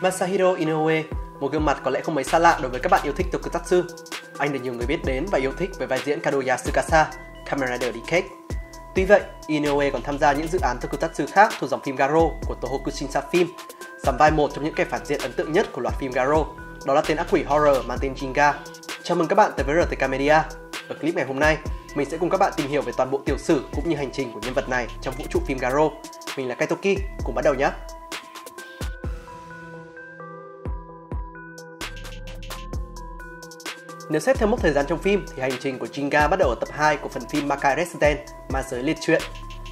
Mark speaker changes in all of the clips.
Speaker 1: Masahiro Inoue, một gương mặt có lẽ không mấy xa lạ đối với các bạn yêu thích tokusatsu. Anh được nhiều người biết đến và yêu thích với vai diễn Kadoya Tsukasa, Kamen Rider Decade. Tuy vậy, Inoue còn tham gia những dự án tokusatsu khác thuộc dòng phim Garo của Tohoku Shinsa Film, sắm vai một trong những kẻ phản diện ấn tượng nhất của loạt phim Garo, đó là tên ác quỷ horror mang tên Jinga. Chào mừng các bạn tới với RTK Media. Ở clip ngày hôm nay, mình sẽ cùng các bạn tìm hiểu về toàn bộ tiểu sử cũng như hành trình của nhân vật này trong vũ trụ phim Garo. Mình là Kaitoki, cùng bắt đầu nhé! Nếu xét theo mốc thời gian trong phim thì hành trình của Jinga bắt đầu ở tập 2 của phần phim Makai Resident, Ma giới liệt truyện.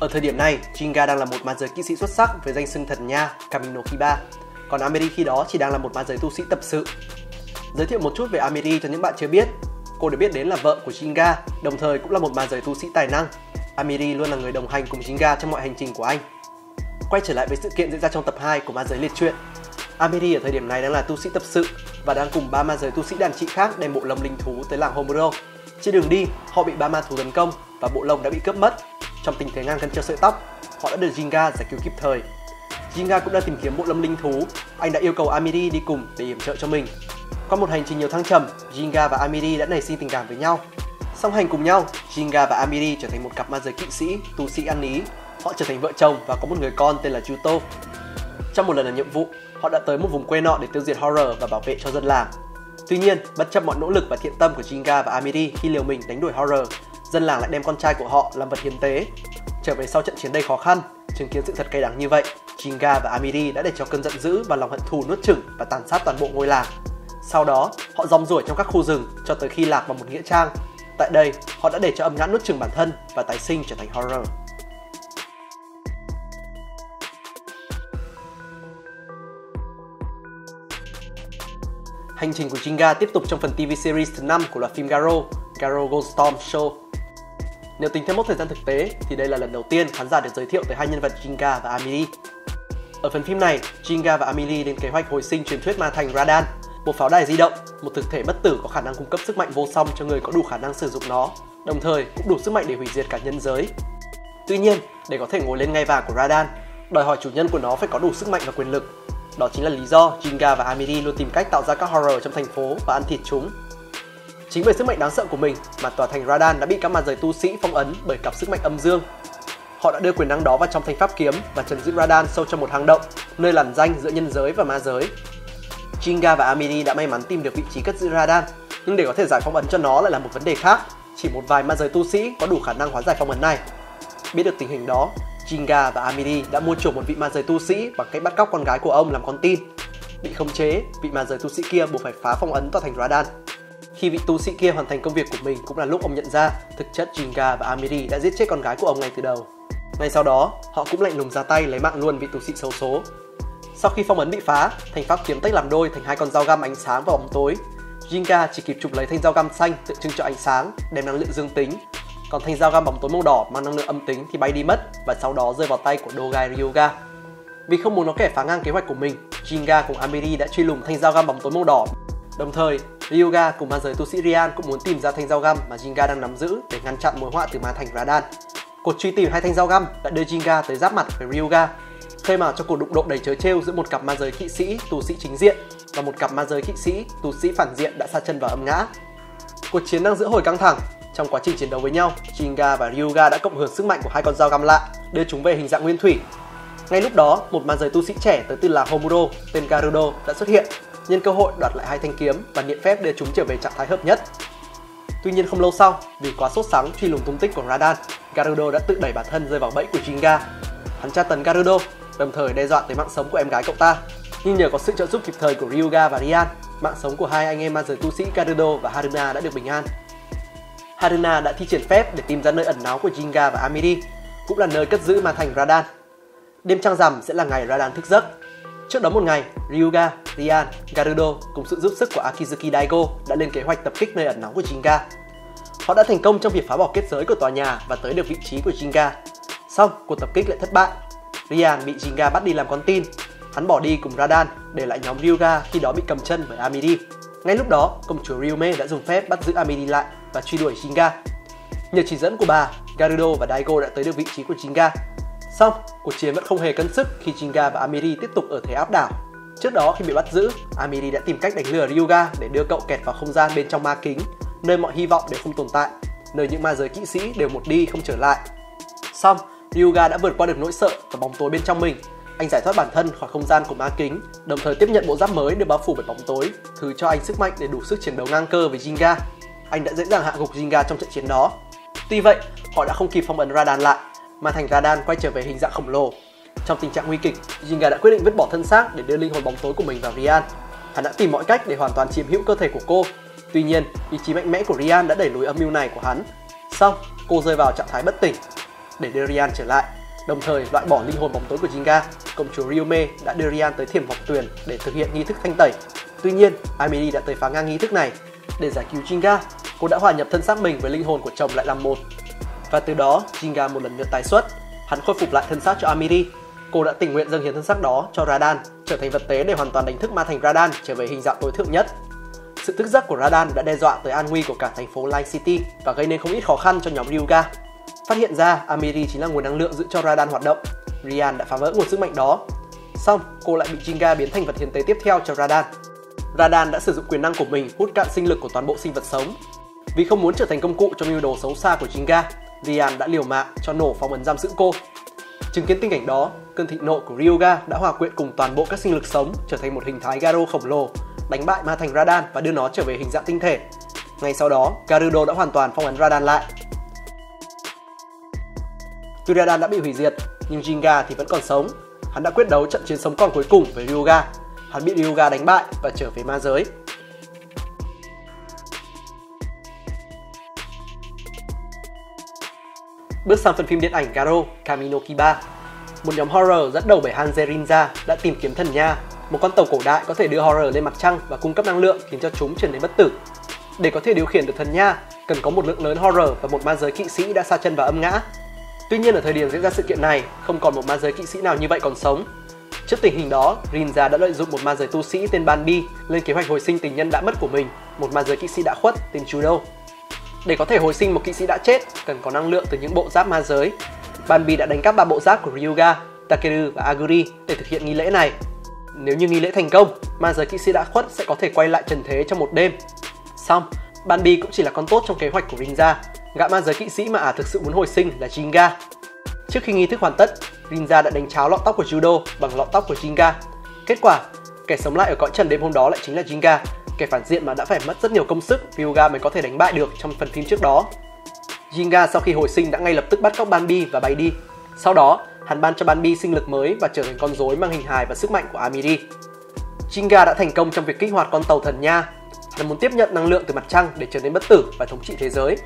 Speaker 1: Ở thời điểm này, Jinga đang là một ma giới kỵ sĩ xuất sắc với danh xưng thần nha Kamino Kiba, còn Amiri khi đó chỉ đang là một ma giới tu sĩ tập sự. Giới thiệu một chút về Amiri cho những bạn chưa biết. Cô được biết đến là vợ của Jinga, đồng thời cũng là một ma giới tu sĩ tài năng. Amiri luôn là người đồng hành cùng Jinga trong mọi hành trình của anh. Quay trở lại với sự kiện diễn ra trong tập 2 của ma giới liệt truyện, Amiri ở thời điểm này đang là tu sĩ tập sự và đang cùng ba ma giới tu sĩ đàn trị khác đem bộ lông linh thú tới làng Homuro. Trên đường đi, họ bị ba ma thú tấn công và bộ lông đã bị cướp mất. Trong tình thế ngang cân treo sợi tóc, họ đã được Jinga giải cứu kịp thời. Jinga cũng đang tìm kiếm bộ lông linh thú. Anh đã yêu cầu Amiri đi cùng để yểm trợ cho mình. Qua một hành trình nhiều thăng trầm, Jinga và Amiri đã nảy sinh tình cảm với nhau. Song hành cùng nhau, Jinga và Amiri trở thành một cặp ma giới kỵ sĩ, tu sĩ ăn ý. Họ trở thành vợ chồng và có một người con tên là Juto. Trong một lần làm nhiệm vụ, họ đã tới một vùng quê nọ để tiêu diệt horror và bảo vệ cho dân làng. Tuy nhiên, bất chấp mọi nỗ lực và thiện tâm của Jinga và Amiri khi liều mình đánh đuổi horror, dân làng lại đem con trai của họ làm vật hiến tế. Trở về sau trận chiến đầy khó khăn, chứng kiến sự thật cay đắng như vậy, Jinga và Amiri đã để cho cơn giận dữ và lòng hận thù nuốt chửng và tàn sát toàn bộ ngôi làng. Sau đó, họ rong ruổi trong các khu rừng cho tới khi lạc vào một nghĩa trang. Tại đây, họ đã để cho âm nhãn nuốt chửng bản thân và tái sinh trở thành horror. Hành trình của Jinga tiếp tục trong phần TV series thứ 5 của loạt phim Garo, Garo Goldstorm Storm Show. Nếu tính theo mốc thời gian thực tế thì đây là lần đầu tiên khán giả được giới thiệu tới hai nhân vật Jinga và Amelie. Ở phần phim này, Jinga và Amelie lên kế hoạch hồi sinh truyền thuyết ma thành Radan, một pháo đài di động, một thực thể bất tử có khả năng cung cấp sức mạnh vô song cho người có đủ khả năng sử dụng nó, đồng thời cũng đủ sức mạnh để hủy diệt cả nhân giới. Tuy nhiên, để có thể ngồi lên ngai vàng của Radan, đòi hỏi chủ nhân của nó phải có đủ sức mạnh và quyền lực đó chính là lý do Jinga và Amiri luôn tìm cách tạo ra các horror trong thành phố và ăn thịt chúng. Chính bởi sức mạnh đáng sợ của mình mà tòa thành Radan đã bị các màn giới tu sĩ phong ấn bởi cặp sức mạnh âm dương. Họ đã đưa quyền năng đó vào trong thanh pháp kiếm và trấn giữ Radan sâu trong một hang động, nơi lằn danh giữa nhân giới và ma giới. Jinga và Amiri đã may mắn tìm được vị trí cất giữ Radan, nhưng để có thể giải phong ấn cho nó lại là một vấn đề khác. Chỉ một vài ma giới tu sĩ có đủ khả năng hóa giải phong ấn này. Biết được tình hình đó, Jinga và Amiri đã mua chuộc một vị ma giới tu sĩ bằng cách bắt cóc con gái của ông làm con tin. Bị khống chế, vị ma giới tu sĩ kia buộc phải phá phong ấn tòa thành Radan. Khi vị tu sĩ kia hoàn thành công việc của mình cũng là lúc ông nhận ra thực chất Jinga và Amiri đã giết chết con gái của ông ngay từ đầu. Ngay sau đó, họ cũng lạnh lùng ra tay lấy mạng luôn vị tu sĩ xấu số. Sau khi phong ấn bị phá, thành pháp kiếm tách làm đôi thành hai con dao găm ánh sáng và bóng tối. Jinga chỉ kịp chụp lấy thanh dao găm xanh tượng trưng cho ánh sáng, đem năng lượng dương tính còn thanh dao găm bóng tối màu đỏ mang năng lượng âm tính thì bay đi mất và sau đó rơi vào tay của Dogai Ryuga. Vì không muốn nó kẻ phá ngang kế hoạch của mình, Jinga cùng Amiri đã truy lùng thanh dao găm bóng tối màu đỏ. Đồng thời, Ryuga cùng ma giới tu sĩ Rian cũng muốn tìm ra thanh dao găm mà Jinga đang nắm giữ để ngăn chặn mối họa từ ma thành Radan. Cuộc truy tìm hai thanh dao găm đã đưa Jinga tới giáp mặt với Ryuga, khơi mào cho cuộc đụng độ đầy trớ trêu giữa một cặp ma giới kỵ sĩ tu sĩ chính diện và một cặp ma giới kỵ sĩ tu sĩ phản diện đã sa chân vào âm ngã. Cuộc chiến đang giữa hồi căng thẳng trong quá trình chiến đấu với nhau, Shinga và Ryuga đã cộng hưởng sức mạnh của hai con dao găm lạ, đưa chúng về hình dạng nguyên thủy. Ngay lúc đó, một ma giới tu sĩ trẻ tới từ là Homuro tên Garudo đã xuất hiện, nhân cơ hội đoạt lại hai thanh kiếm và niệm phép đưa chúng trở về trạng thái hợp nhất. Tuy nhiên không lâu sau, vì quá sốt sắng truy lùng tung tích của Radan, Garudo đã tự đẩy bản thân rơi vào bẫy của Jinga. Hắn tra tấn Garudo, đồng thời đe dọa tới mạng sống của em gái cậu ta. Nhưng nhờ có sự trợ giúp kịp thời của Ryuga và Rian, mạng sống của hai anh em ma giới tu sĩ Garudo và Haruna đã được bình an. Haruna đã thi triển phép để tìm ra nơi ẩn náu của Jinga và Amiri, cũng là nơi cất giữ ma thành Radan. Đêm trăng rằm sẽ là ngày Radan thức giấc. Trước đó một ngày, Ryuga, Rian, Garudo cùng sự giúp sức của Akizuki Daigo đã lên kế hoạch tập kích nơi ẩn náu của Jinga. Họ đã thành công trong việc phá bỏ kết giới của tòa nhà và tới được vị trí của Jinga. Xong, cuộc tập kích lại thất bại. Rian bị Jinga bắt đi làm con tin. Hắn bỏ đi cùng Radan, để lại nhóm Ryuga khi đó bị cầm chân bởi Amiri. Ngay lúc đó, công chúa Ryume đã dùng phép bắt giữ Amiri lại và truy đuổi Shinga. Nhờ chỉ dẫn của bà, Garudo và Daigo đã tới được vị trí của Shinga. Xong, cuộc chiến vẫn không hề cân sức khi Shinga và Amiri tiếp tục ở thế áp đảo. Trước đó khi bị bắt giữ, Amiri đã tìm cách đánh lừa Ryuga để đưa cậu kẹt vào không gian bên trong ma kính, nơi mọi hy vọng đều không tồn tại, nơi những ma giới kỵ sĩ đều một đi không trở lại. Xong, Ryuga đã vượt qua được nỗi sợ và bóng tối bên trong mình. Anh giải thoát bản thân khỏi không gian của ma kính, đồng thời tiếp nhận bộ giáp mới được bao phủ bởi bóng tối, thứ cho anh sức mạnh để đủ sức chiến đấu ngang cơ với Jinga. Anh đã dễ dàng hạ gục Jinga trong trận chiến đó. Tuy vậy, họ đã không kịp phong ấn Radan lại, mà thành Radan quay trở về hình dạng khổng lồ. Trong tình trạng nguy kịch, Jinga đã quyết định vứt bỏ thân xác để đưa linh hồn bóng tối của mình vào Rian. Hắn đã tìm mọi cách để hoàn toàn chiếm hữu cơ thể của cô. Tuy nhiên, ý chí mạnh mẽ của Rian đã đẩy lùi âm mưu này của hắn. Xong, cô rơi vào trạng thái bất tỉnh. Để đưa Rian trở lại, đồng thời loại bỏ linh hồn bóng tối của Jinga, công chúa Ryume đã đưa Rian tới thiểm vọng tuyền để thực hiện nghi thức thanh tẩy. Tuy nhiên, Amiri đã tới phá ngang nghi thức này. Để giải cứu Jinga, cô đã hòa nhập thân xác mình với linh hồn của chồng lại làm một. Và từ đó, Jinga một lần nữa tái xuất. Hắn khôi phục lại thân xác cho Amiri Cô đã tình nguyện dâng hiến thân xác đó cho Radan, trở thành vật tế để hoàn toàn đánh thức ma thành Radan trở về hình dạng tối thượng nhất. Sự thức giấc của Radan đã đe dọa tới an nguy của cả thành phố Light City và gây nên không ít khó khăn cho nhóm Ryuga. Phát hiện ra Amiri chính là nguồn năng lượng giữ cho Radan hoạt động, Rian đã phá vỡ nguồn sức mạnh đó. Xong, cô lại bị Jinga biến thành vật hiến tế tiếp theo cho Radan. Radan đã sử dụng quyền năng của mình hút cạn sinh lực của toàn bộ sinh vật sống. Vì không muốn trở thành công cụ cho mưu đồ xấu xa của Jinga, Rian đã liều mạng cho nổ phong ấn giam giữ cô Chứng kiến tình cảnh đó, cơn thịnh nộ của Ryuga đã hòa quyện cùng toàn bộ các sinh lực sống trở thành một hình thái Garo khổng lồ, đánh bại ma thành Radan và đưa nó trở về hình dạng tinh thể. Ngay sau đó, Garudo đã hoàn toàn phong ấn Radan lại. Tuy đã bị hủy diệt, nhưng Jinga thì vẫn còn sống. Hắn đã quyết đấu trận chiến sống còn cuối cùng với Ryuga. Hắn bị Ryuga đánh bại và trở về ma giới. Bước sang phần phim điện ảnh Garo Kamino Kiba. Một nhóm horror dẫn đầu bởi Hanze Rinza đã tìm kiếm thần nha, một con tàu cổ đại có thể đưa horror lên mặt trăng và cung cấp năng lượng khiến cho chúng trở nên bất tử. Để có thể điều khiển được thần nha, cần có một lượng lớn horror và một ma giới kỵ sĩ đã sa chân vào âm ngã. Tuy nhiên ở thời điểm diễn ra sự kiện này, không còn một ma giới kỵ sĩ nào như vậy còn sống. Trước tình hình đó, Rinja đã lợi dụng một ma giới tu sĩ tên Banbi lên kế hoạch hồi sinh tình nhân đã mất của mình, một ma giới kỵ sĩ đã khuất tên Chudo. Để có thể hồi sinh một kỵ sĩ đã chết, cần có năng lượng từ những bộ giáp ma giới. Banbi đã đánh cắp ba bộ giáp của Ryuga, Takeru và Aguri để thực hiện nghi lễ này. Nếu như nghi lễ thành công, ma giới kỵ sĩ đã khuất sẽ có thể quay lại trần thế trong một đêm. Xong, Banbi cũng chỉ là con tốt trong kế hoạch của Rinja. Gã ma giới kỵ sĩ mà ả thực sự muốn hồi sinh là Jinga. Trước khi nghi thức hoàn tất, Rinja đã đánh cháo lọn tóc của Judo bằng lọn tóc của Jinga. Kết quả, kẻ sống lại ở cõi trần đêm hôm đó lại chính là Jinga, kẻ phản diện mà đã phải mất rất nhiều công sức Ryuga mới có thể đánh bại được trong phần phim trước đó. Jinga sau khi hồi sinh đã ngay lập tức bắt cóc Banbi và bay đi. Sau đó, hắn ban cho Banbi sinh lực mới và trở thành con rối mang hình hài và sức mạnh của Amiri. Jinga đã thành công trong việc kích hoạt con tàu thần nha. Hắn muốn tiếp nhận năng lượng từ mặt trăng để trở nên bất tử và thống trị thế giới.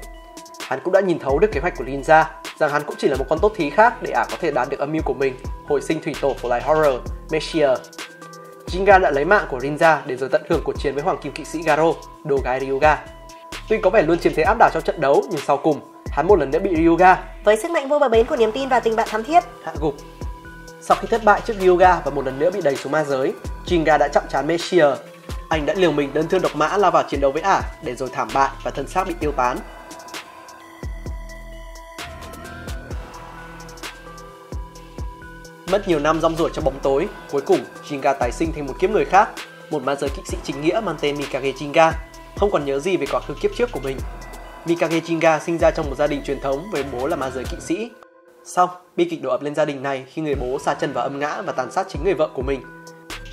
Speaker 1: Hắn cũng đã nhìn thấu được kế hoạch của Rinja rằng hắn cũng chỉ là một con tốt thí khác để ả có thể đạt được âm mưu của mình, hồi sinh thủy tổ của loài horror, Messiah Jinga đã lấy mạng của Rinja để rồi tận hưởng cuộc chiến với hoàng kim kỵ sĩ Garo, đồ gái Ryuga. Tuy có vẻ luôn chiếm thế áp đảo trong trận đấu nhưng sau cùng, hắn một lần nữa bị Ryuga
Speaker 2: với sức mạnh vô bờ bến của niềm tin và tình bạn thắm thiết
Speaker 1: hạ gục. Sau khi thất bại trước Ryuga và một lần nữa bị đẩy xuống ma giới, Jinga đã chạm trán Messiah. Anh đã liều mình đơn thương độc mã lao vào chiến đấu với ả để rồi thảm bại và thân xác bị tiêu tán. Mất nhiều năm rong ruổi trong bóng tối, cuối cùng Jinga tái sinh thành một kiếp người khác, một ma giới kỵ sĩ chính nghĩa mang tên Mikage Jinga, không còn nhớ gì về quá khứ kiếp trước của mình. Mikage Jinga sinh ra trong một gia đình truyền thống với bố là ma giới kỵ sĩ. Xong, bi kịch đổ ập lên gia đình này khi người bố sa chân vào âm ngã và tàn sát chính người vợ của mình.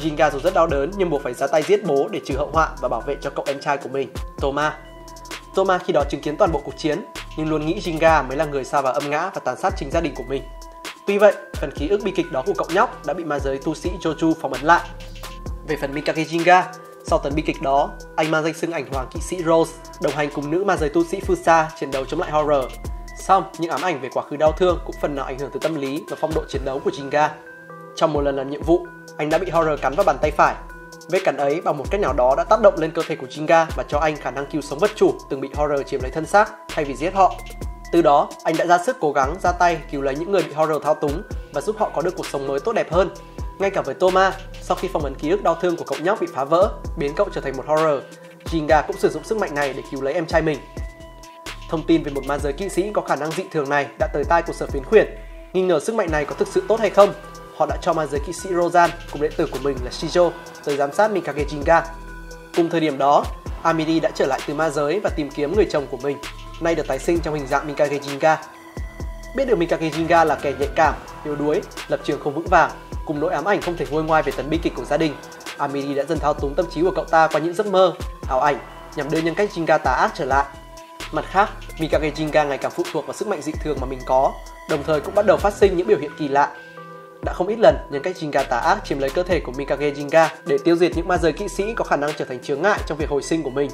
Speaker 1: Jinga dù rất đau đớn nhưng buộc phải ra tay giết bố để trừ hậu họa và bảo vệ cho cậu em trai của mình, Toma. Toma khi đó chứng kiến toàn bộ cuộc chiến nhưng luôn nghĩ Jinga mới là người sa vào âm ngã và tàn sát chính gia đình của mình. Tuy vậy, phần ký ức bi kịch đó của cậu nhóc đã bị ma giới tu sĩ Joju phóng ấn lại. Về phần Mikage Jinga, sau tấn bi kịch đó, anh mang danh xưng ảnh hoàng kỵ sĩ Rose, đồng hành cùng nữ ma giới tu sĩ Fusa chiến đấu chống lại horror. Xong, những ám ảnh về quá khứ đau thương cũng phần nào ảnh hưởng tới tâm lý và phong độ chiến đấu của Jinga. Trong một lần làm nhiệm vụ, anh đã bị horror cắn vào bàn tay phải. Vết cắn ấy bằng một cách nào đó đã tác động lên cơ thể của Jinga và cho anh khả năng cứu sống vật chủ từng bị horror chiếm lấy thân xác thay vì giết họ. Từ đó, anh đã ra sức cố gắng ra tay cứu lấy những người bị horror thao túng và giúp họ có được cuộc sống mới tốt đẹp hơn. Ngay cả với Toma, sau khi phong ấn ký ức đau thương của cậu nhóc bị phá vỡ, biến cậu trở thành một horror, Jinga cũng sử dụng sức mạnh này để cứu lấy em trai mình. Thông tin về một ma giới kỵ sĩ có khả năng dị thường này đã tới tai của sở phiến khuyển. Nghi ngờ sức mạnh này có thực sự tốt hay không, họ đã cho ma giới kỵ sĩ Rozan cùng đệ tử của mình là Shijo tới giám sát Mikage Jinga. Cùng thời điểm đó, Amiri đã trở lại từ ma giới và tìm kiếm người chồng của mình, nay được tái sinh trong hình dạng Mikage Jinga. Biết được Mikage Jinga là kẻ nhạy cảm, yếu đuối, lập trường không vững vàng, cùng nỗi ám ảnh không thể nguôi ngoai về tấn bi kịch của gia đình, Amiri đã dần thao túng tâm trí của cậu ta qua những giấc mơ, ảo ảnh nhằm đưa nhân cách Jinga tà ác trở lại. Mặt khác, Mikage Jinga ngày càng phụ thuộc vào sức mạnh dị thường mà mình có, đồng thời cũng bắt đầu phát sinh những biểu hiện kỳ lạ. Đã không ít lần, nhân cách Jinga tà ác chiếm lấy cơ thể của Mikage Jinga để tiêu diệt những ma giới kỵ sĩ có khả năng trở thành chướng ngại trong việc hồi sinh của mình.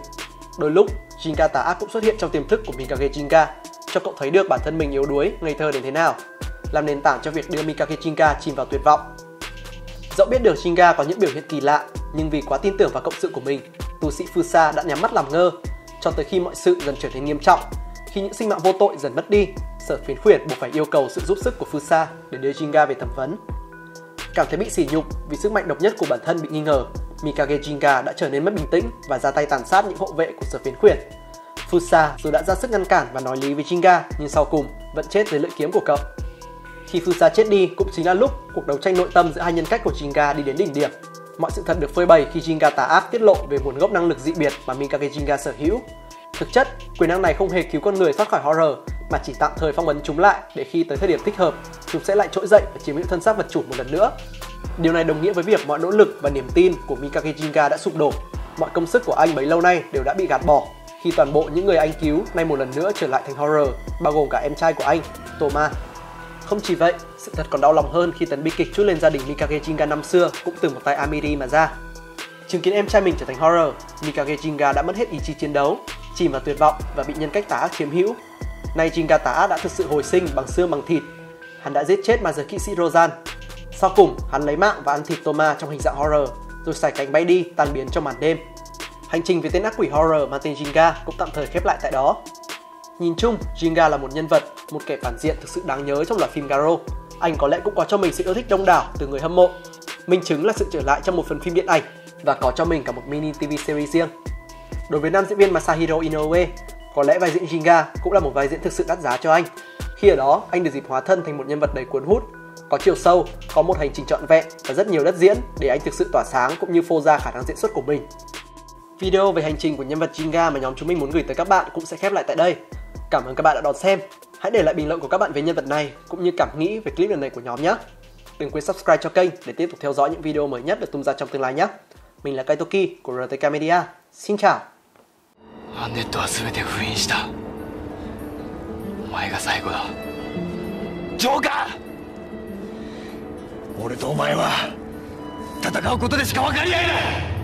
Speaker 1: Đôi lúc, Jinka tà ác cũng xuất hiện trong tiềm thức của Mikage Jinka, cho cậu thấy được bản thân mình yếu đuối, ngây thơ đến thế nào, làm nền tảng cho việc đưa Mikage Jinka chìm vào tuyệt vọng. Dẫu biết được Jinga có những biểu hiện kỳ lạ, nhưng vì quá tin tưởng vào cộng sự của mình, tu sĩ Fusa đã nhắm mắt làm ngơ, cho tới khi mọi sự dần trở nên nghiêm trọng. Khi những sinh mạng vô tội dần mất đi, sở phiến khuyển buộc phải yêu cầu sự giúp sức của Fusa để đưa Jinga về thẩm vấn. Cảm thấy bị sỉ nhục vì sức mạnh độc nhất của bản thân bị nghi ngờ, Mikage Jinga đã trở nên mất bình tĩnh và ra tay tàn sát những hộ vệ của sở phiến khuyển. Fusa dù đã ra sức ngăn cản và nói lý với Jinga nhưng sau cùng vẫn chết dưới lưỡi kiếm của cậu. Khi Fusa chết đi cũng chính là lúc cuộc đấu tranh nội tâm giữa hai nhân cách của Jinga đi đến đỉnh điểm. Mọi sự thật được phơi bày khi Jinga tà ác tiết lộ về nguồn gốc năng lực dị biệt mà Mikage Jinga sở hữu. Thực chất, quyền năng này không hề cứu con người thoát khỏi horror, mà chỉ tạm thời phong ấn chúng lại để khi tới thời điểm thích hợp, chúng sẽ lại trỗi dậy và chiếm hữu thân xác vật chủ một lần nữa. Điều này đồng nghĩa với việc mọi nỗ lực và niềm tin của Mikage Jinga đã sụp đổ. Mọi công sức của anh bấy lâu nay đều đã bị gạt bỏ khi toàn bộ những người anh cứu nay một lần nữa trở lại thành horror, bao gồm cả em trai của anh, Toma. Không chỉ vậy, sự thật còn đau lòng hơn khi tấn bi kịch chút lên gia đình Mikage Jinga năm xưa cũng từ một tay Amiri mà ra. Chứng kiến em trai mình trở thành horror, Mikage Jinga đã mất hết ý chí chiến đấu, chìm vào tuyệt vọng và bị nhân cách tà ác chiếm hữu. Nay Jinga tà ác đã thực sự hồi sinh bằng xương bằng thịt. Hắn đã giết chết ma giới kỵ sĩ Rozan. Sau cùng, hắn lấy mạng và ăn thịt Toma trong hình dạng horror, rồi xài cánh bay đi tan biến trong màn đêm. Hành trình với tên ác quỷ horror mang tên Jinga cũng tạm thời khép lại tại đó. Nhìn chung, Jinga là một nhân vật, một kẻ phản diện thực sự đáng nhớ trong loạt phim Garo. Anh có lẽ cũng có cho mình sự yêu thích đông đảo từ người hâm mộ. Minh chứng là sự trở lại trong một phần phim điện ảnh và có cho mình cả một mini TV series riêng. Đối với nam diễn viên Masahiro Inoue, có lẽ vai diễn Jinga cũng là một vai diễn thực sự đắt giá cho anh. Khi ở đó, anh được dịp hóa thân thành một nhân vật đầy cuốn hút, có chiều sâu, có một hành trình trọn vẹn và rất nhiều đất diễn để anh thực sự tỏa sáng cũng như phô ra khả năng diễn xuất của mình. Video về hành trình của nhân vật Jinga mà nhóm chúng mình muốn gửi tới các bạn cũng sẽ khép lại tại đây. Cảm ơn các bạn đã đón xem. Hãy để lại bình luận của các bạn về nhân vật này cũng như cảm nghĩ về clip lần này của nhóm nhé. Đừng quên subscribe cho kênh để tiếp tục theo dõi những video mới nhất được tung ra trong tương lai nhé. Mình là Kaitoki của RTK Media. Xin chào.
Speaker 3: アンネットは全て封印したお前が最後だジョーカー 俺とお前は戦うことでしか分かり合えない。